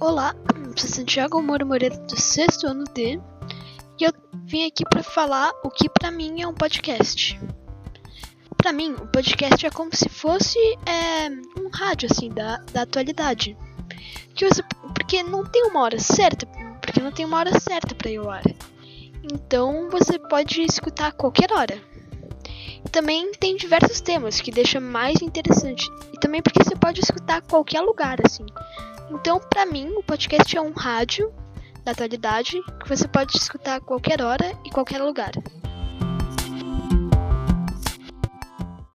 Olá, sou Santiago Moro Moreira do sexto ano D e eu vim aqui para falar o que para mim é um podcast. Para mim, o podcast é como se fosse é, um rádio assim da, da atualidade, que você, porque não tem uma hora certa, porque não tem uma hora certa para ir ao ar. Então você pode escutar a qualquer hora. E também tem diversos temas que deixa mais interessante e também porque você pode escutar a qualquer lugar assim. Então, para mim, o podcast é um rádio da atualidade que você pode escutar a qualquer hora e qualquer lugar.